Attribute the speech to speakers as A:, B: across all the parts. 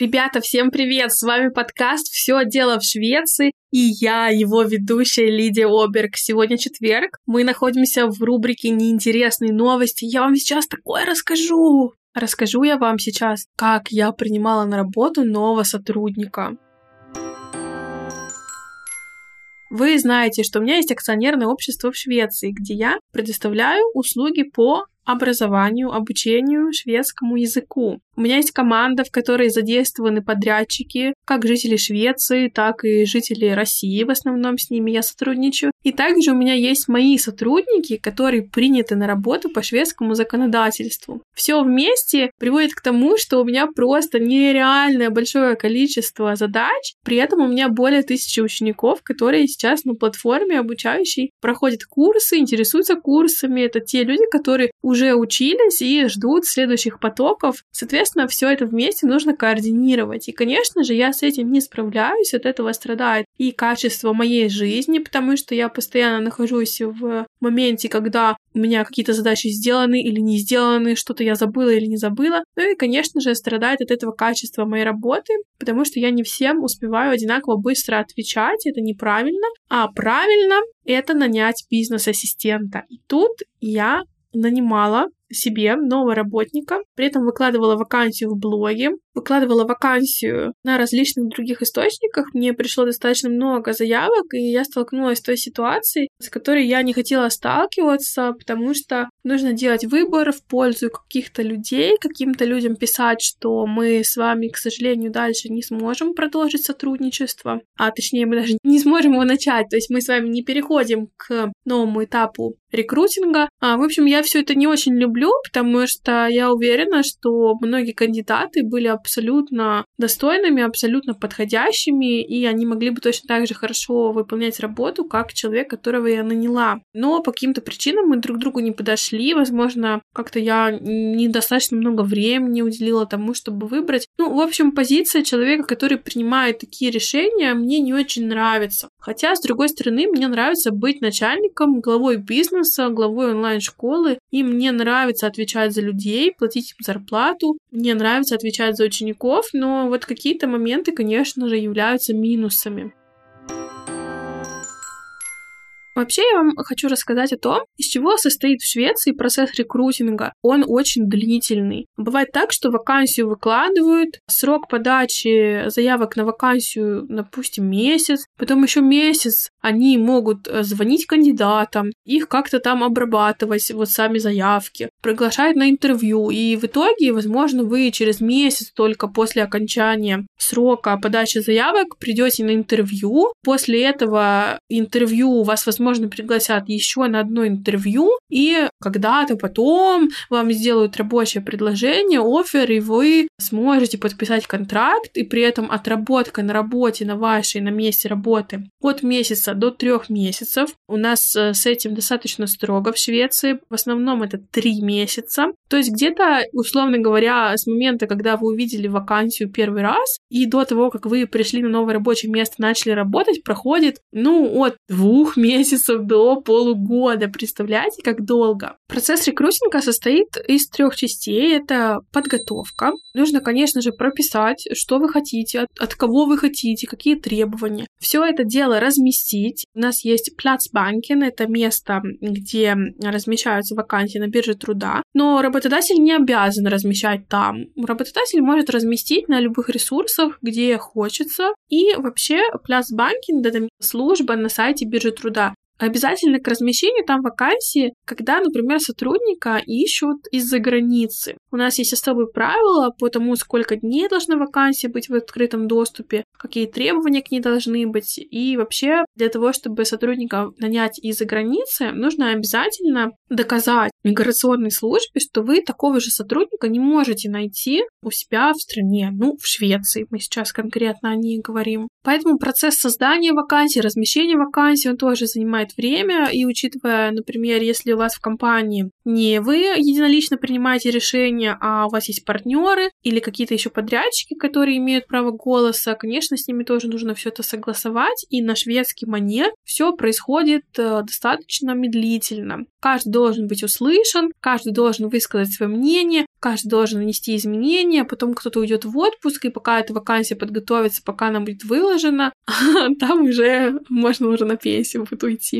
A: Ребята, всем привет! С вами подкаст «Все дело в Швеции» и я, его ведущая Лидия Оберг. Сегодня четверг, мы находимся в рубрике «Неинтересные новости». Я вам сейчас такое расскажу! Расскажу я вам сейчас, как я принимала на работу нового сотрудника. Вы знаете, что у меня есть акционерное общество в Швеции, где я предоставляю услуги по образованию, обучению шведскому языку. У меня есть команда, в которой задействованы подрядчики, как жители Швеции, так и жители России, в основном с ними я сотрудничаю. И также у меня есть мои сотрудники, которые приняты на работу по шведскому законодательству. Все вместе приводит к тому, что у меня просто нереальное большое количество задач. При этом у меня более тысячи учеников, которые сейчас на платформе обучающей проходят курсы, интересуются курсами. Это те люди, которые уже учились и ждут следующих потоков. Соответственно, все это вместе нужно координировать. И, конечно же, я с этим не справляюсь, от этого страдает и качество моей жизни, потому что я постоянно нахожусь в моменте, когда у меня какие-то задачи сделаны или не сделаны, что-то я забыла или не забыла. Ну и, конечно же, страдает от этого качество моей работы, потому что я не всем успеваю одинаково быстро отвечать, это неправильно. А правильно — это нанять бизнес-ассистента. И тут я нанимала себе нового работника, при этом выкладывала вакансию в блоге, выкладывала вакансию на различных других источниках, мне пришло достаточно много заявок, и я столкнулась с той ситуацией, с которой я не хотела сталкиваться, потому что нужно делать выбор в пользу каких-то людей, каким-то людям писать, что мы с вами, к сожалению, дальше не сможем продолжить сотрудничество, а точнее мы даже не сможем его начать, то есть мы с вами не переходим к новому этапу рекрутинга. А, в общем, я все это не очень люблю, потому что я уверена, что многие кандидаты были абсолютно достойными, абсолютно подходящими, и они могли бы точно так же хорошо выполнять работу, как человек, которого я наняла. Но по каким-то причинам мы друг другу не подошли. Возможно, как-то я недостаточно много времени уделила тому, чтобы выбрать. Ну, в общем, позиция человека, который принимает такие решения, мне не очень нравится. Хотя, с другой стороны, мне нравится быть начальником, главой бизнеса, главой онлайн-школы, и мне нравится отвечать за людей, платить им зарплату, мне нравится отвечать за учеников, но вот какие-то моменты, конечно же, являются минусами. Вообще я вам хочу рассказать о том, из чего состоит в Швеции процесс рекрутинга. Он очень длительный. Бывает так, что вакансию выкладывают, срок подачи заявок на вакансию, допустим, месяц, потом еще месяц они могут э, звонить кандидатам, их как-то там обрабатывать, вот сами заявки, приглашать на интервью, и в итоге, возможно, вы через месяц только после окончания срока подачи заявок придете на интервью, после этого интервью вас, возможно, возможно, пригласят еще на одно интервью, и когда-то потом вам сделают рабочее предложение, офер, и вы сможете подписать контракт, и при этом отработка на работе, на вашей, на месте работы от месяца до трех месяцев. У нас э, с этим достаточно строго в Швеции. В основном это три месяца. То есть где-то, условно говоря, с момента, когда вы увидели вакансию первый раз, и до того, как вы пришли на новое рабочее место, начали работать, проходит, ну, от двух месяцев до полугода. Представляете, как долго? Процесс рекрутинга состоит из трех частей. Это подготовка. Нужно, конечно же, прописать, что вы хотите, от, от кого вы хотите, какие требования. Все это дело разместить. У нас есть Плацбанкин, это место, где размещаются вакансии на бирже труда, но работодатель не обязан размещать там. Работодатель может разместить на любых ресурсах, где хочется. И вообще Плацбанкин — это служба на сайте биржи труда. Обязательно к размещению там вакансии, когда, например, сотрудника ищут из-за границы. У нас есть особые правила по тому, сколько дней должна вакансия быть в открытом доступе, какие требования к ней должны быть. И вообще для того, чтобы сотрудника нанять из-за границы, нужно обязательно доказать миграционной службе, что вы такого же сотрудника не можете найти у себя в стране, ну, в Швеции, мы сейчас конкретно о ней говорим. Поэтому процесс создания вакансий, размещения вакансий, он тоже занимает знает время, и учитывая, например, если у вас в компании не вы единолично принимаете решения, а у вас есть партнеры или какие-то еще подрядчики, которые имеют право голоса, конечно, с ними тоже нужно все это согласовать, и на шведский манер все происходит э, достаточно медлительно. Каждый должен быть услышан, каждый должен высказать свое мнение, каждый должен внести изменения, потом кто-то уйдет в отпуск, и пока эта вакансия подготовится, пока она будет выложена, там уже можно уже на пенсию будет уйти.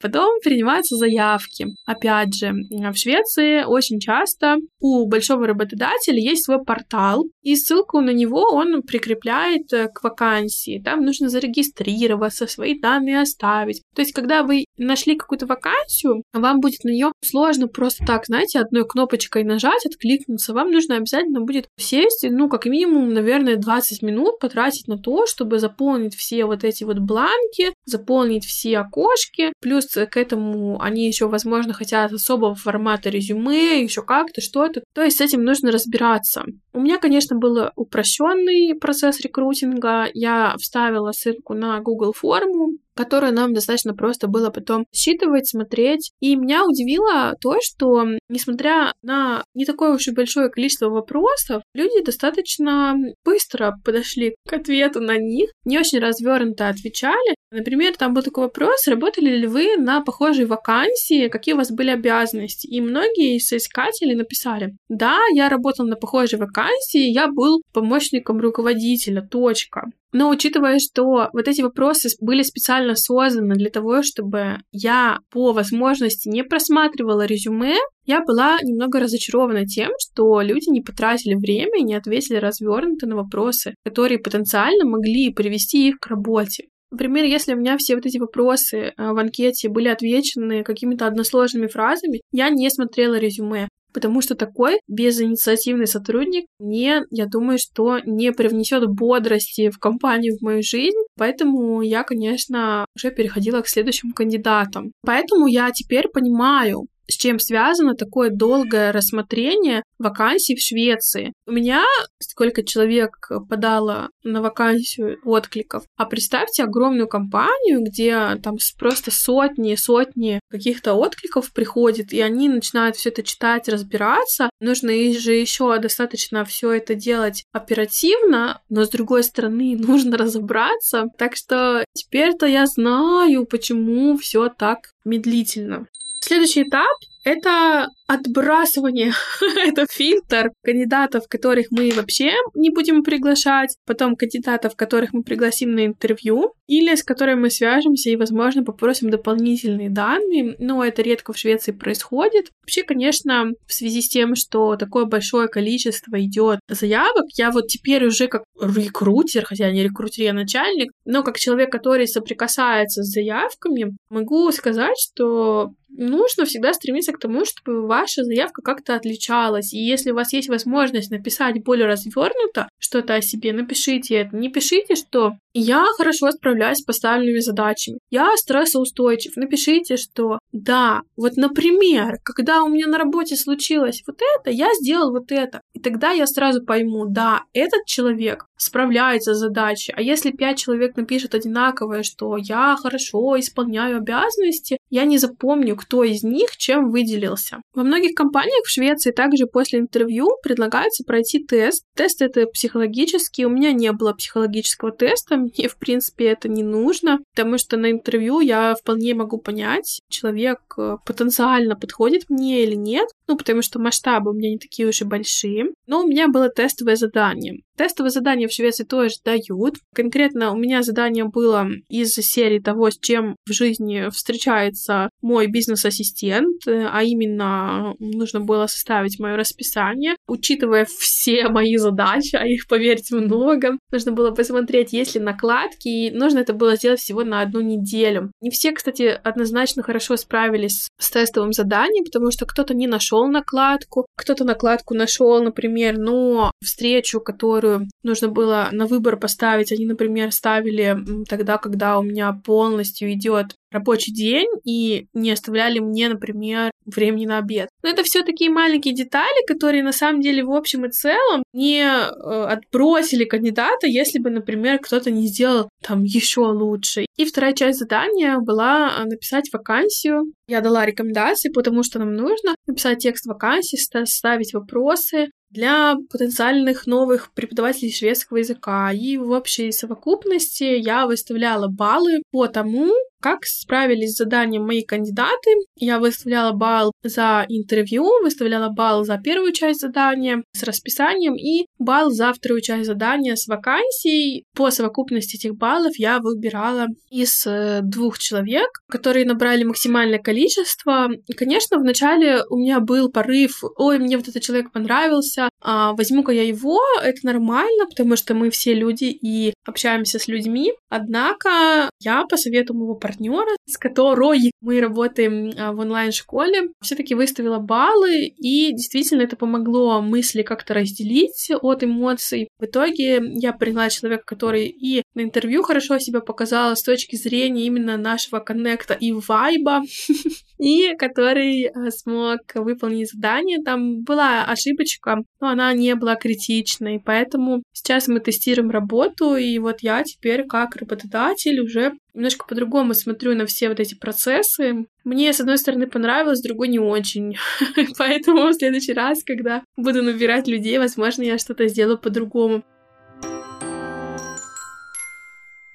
A: Потом принимаются заявки. Опять же, в Швеции очень часто у большого работодателя есть свой портал, и ссылку на него он прикрепляет э, к вакансии. Там нужно зарегистрироваться, свои данные оставить. То есть, когда вы нашли какую-то вакансию, вам будет на нее сложно просто так, знаете, одной кнопочкой нажать, откликнуться. Вам нужно обязательно будет сесть, ну, как минимум, наверное, 20 минут потратить на то, чтобы заполнить все вот эти вот бланки, заполнить все окошки, плюс плюс к этому они еще, возможно, хотят особого формата резюме, еще как-то, что-то. То есть с этим нужно разбираться. У меня, конечно, был упрощенный процесс рекрутинга. Я вставила ссылку на Google форму, которую нам достаточно просто было потом считывать, смотреть. И меня удивило то, что, несмотря на не такое уж и большое количество вопросов, люди достаточно быстро подошли к ответу на них, не очень развернуто отвечали. Например, там был такой вопрос, работали ли вы на похожей вакансии, какие у вас были обязанности. И многие из соискателей написали, да, я работал на похожей вакансии, я был помощником руководителя, точка. Но учитывая, что вот эти вопросы были специально созданы для того, чтобы я по возможности не просматривала резюме, я была немного разочарована тем, что люди не потратили время и не ответили развернуто на вопросы, которые потенциально могли привести их к работе. Например, если у меня все вот эти вопросы э, в анкете были отвечены какими-то односложными фразами, я не смотрела резюме потому что такой безинициативный сотрудник мне, я думаю, что не привнесет бодрости в компанию, в мою жизнь, поэтому я, конечно, уже переходила к следующим кандидатам. Поэтому я теперь понимаю, с чем связано такое долгое рассмотрение вакансий в Швеции. У меня сколько человек подало на вакансию откликов, а представьте огромную компанию, где там просто сотни, сотни каких-то откликов приходит, и они начинают все это читать, разбираться. Нужно же еще достаточно все это делать оперативно, но с другой стороны нужно разобраться. Так что теперь-то я знаю, почему все так медлительно. Следующий этап — это отбрасывание, это фильтр кандидатов, которых мы вообще не будем приглашать, потом кандидатов, которых мы пригласим на интервью, или с которыми мы свяжемся и, возможно, попросим дополнительные данные, но это редко в Швеции происходит. Вообще, конечно, в связи с тем, что такое большое количество идет заявок, я вот теперь уже как рекрутер, хотя не рекрутер, я начальник, но как человек, который соприкасается с заявками, могу сказать, что нужно всегда стремиться к тому, чтобы ваша заявка как-то отличалась. И если у вас есть возможность написать более развернуто что-то о себе, напишите это. Не пишите, что я хорошо справляюсь с поставленными задачами. Я стрессоустойчив. Напишите, что да, вот, например, когда у меня на работе случилось вот это, я сделал вот это. И тогда я сразу пойму, да, этот человек справляется с задачей. А если пять человек напишет одинаковое, что я хорошо исполняю обязанности, я не запомню, кто из них чем выделился. Во многих компаниях в Швеции также после интервью предлагается пройти тест. Тест это психологический. У меня не было психологического теста, мне, в принципе, это не нужно, потому что на интервью я вполне могу понять, человек э, потенциально подходит мне или нет, ну, потому что масштабы у меня не такие уж и большие. Но у меня было тестовое задание. Тестовые задания в Швеции тоже дают. Конкретно у меня задание было из серии того, с чем в жизни встречается мой бизнес-ассистент, э, а именно нужно было составить мое расписание, учитывая все мои задачи, а их, поверьте, много. Нужно было посмотреть, есть ли накладки, и нужно это было сделать всего на одну неделю. Не все, кстати, однозначно хорошо справились с тестовым заданием, потому что кто-то не нашел накладку, кто-то накладку нашел, например, но встречу, которую которую нужно было на выбор поставить, они, например, ставили тогда, когда у меня полностью идет рабочий день и не оставляли мне, например, времени на обед. Но это все такие маленькие детали, которые на самом деле в общем и целом не э, отбросили кандидата, если бы, например, кто-то не сделал там еще лучше. И вторая часть задания была а, написать вакансию. Я дала рекомендации, потому что нам нужно написать текст вакансии, ставить вопросы, для потенциальных новых преподавателей шведского языка. И в общей совокупности я выставляла баллы по тому, как справились с заданием мои кандидаты. Я выставляла балл за интервью, выставляла балл за первую часть задания с расписанием и балл за вторую часть задания с вакансией. По совокупности этих баллов я выбирала из э, двух человек, которые набрали максимальное количество. И, конечно, вначале у меня был порыв, ой, мне вот этот человек понравился, а возьму-ка я его, это нормально, потому что мы все люди и общаемся с людьми. Однако я по совету моего партнера с которой мы работаем а, в онлайн-школе, все-таки выставила баллы, и действительно это помогло мысли как-то разделить от эмоций. В итоге я приняла человека, который и на интервью хорошо себя показала с точки зрения именно нашего коннекта и вайба, и который а, смог выполнить задание. Там была ошибочка, но она не была критичной, поэтому сейчас мы тестируем работу, и вот я теперь как работодатель уже немножко по-другому смотрю на все вот эти процессы. Мне, с одной стороны, понравилось, с другой не очень. Поэтому в следующий раз, когда буду набирать людей, возможно, я что-то сделаю по-другому.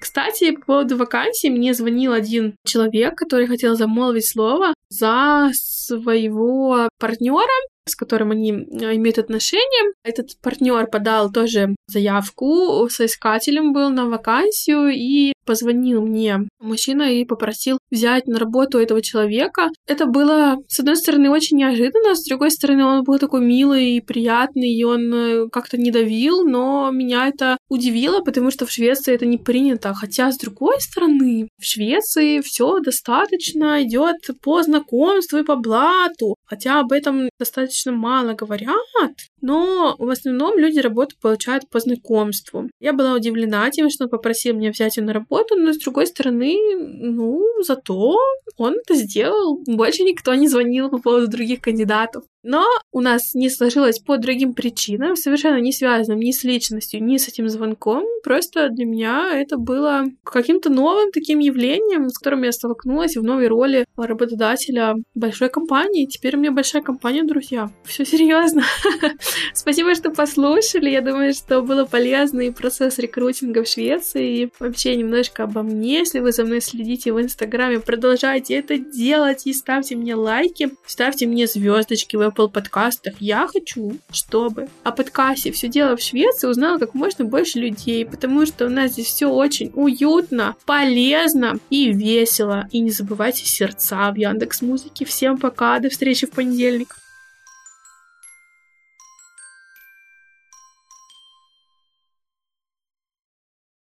A: Кстати, по поводу вакансии мне звонил один человек, который хотел замолвить слово за своего партнера, с которым они э, имеют отношения. Этот партнер подал тоже заявку, соискателем был на вакансию и позвонил мне мужчина и попросил взять на работу этого человека. Это было, с одной стороны, очень неожиданно, с другой стороны, он был такой милый и приятный, и он э, как-то не давил, но меня это удивило, потому что в Швеции это не принято. Хотя, с другой стороны, в Швеции все достаточно идет по знакомству и по блату, хотя об этом достаточно мало говорят, но в основном люди работу получают по знакомству. Я была удивлена тем, что он попросил меня взять его на работу, но с другой стороны, ну, зато он это сделал. Больше никто не звонил по поводу других кандидатов. Но у нас не сложилось по другим причинам, совершенно не связанным ни с личностью, ни с этим звонком. Просто для меня это было каким-то новым таким явлением, с которым я столкнулась в новой роли работодателя большой компании. Теперь у меня большая компания, друзья. Все серьезно. Спасибо, что послушали. Я думаю, что было полезно и процесс рекрутинга в Швеции, и вообще немножко обо мне. Если вы за мной следите в Инстаграме, продолжайте это делать и ставьте мне лайки, ставьте мне звездочки в Apple подкастах. Я хочу, чтобы о подкасте «Все дело в Швеции» узнало как можно больше людей, потому что у нас здесь все очень уютно, полезно и весело. И не забывайте сердца в Яндекс Музыке. Всем пока, до встречи в понедельник.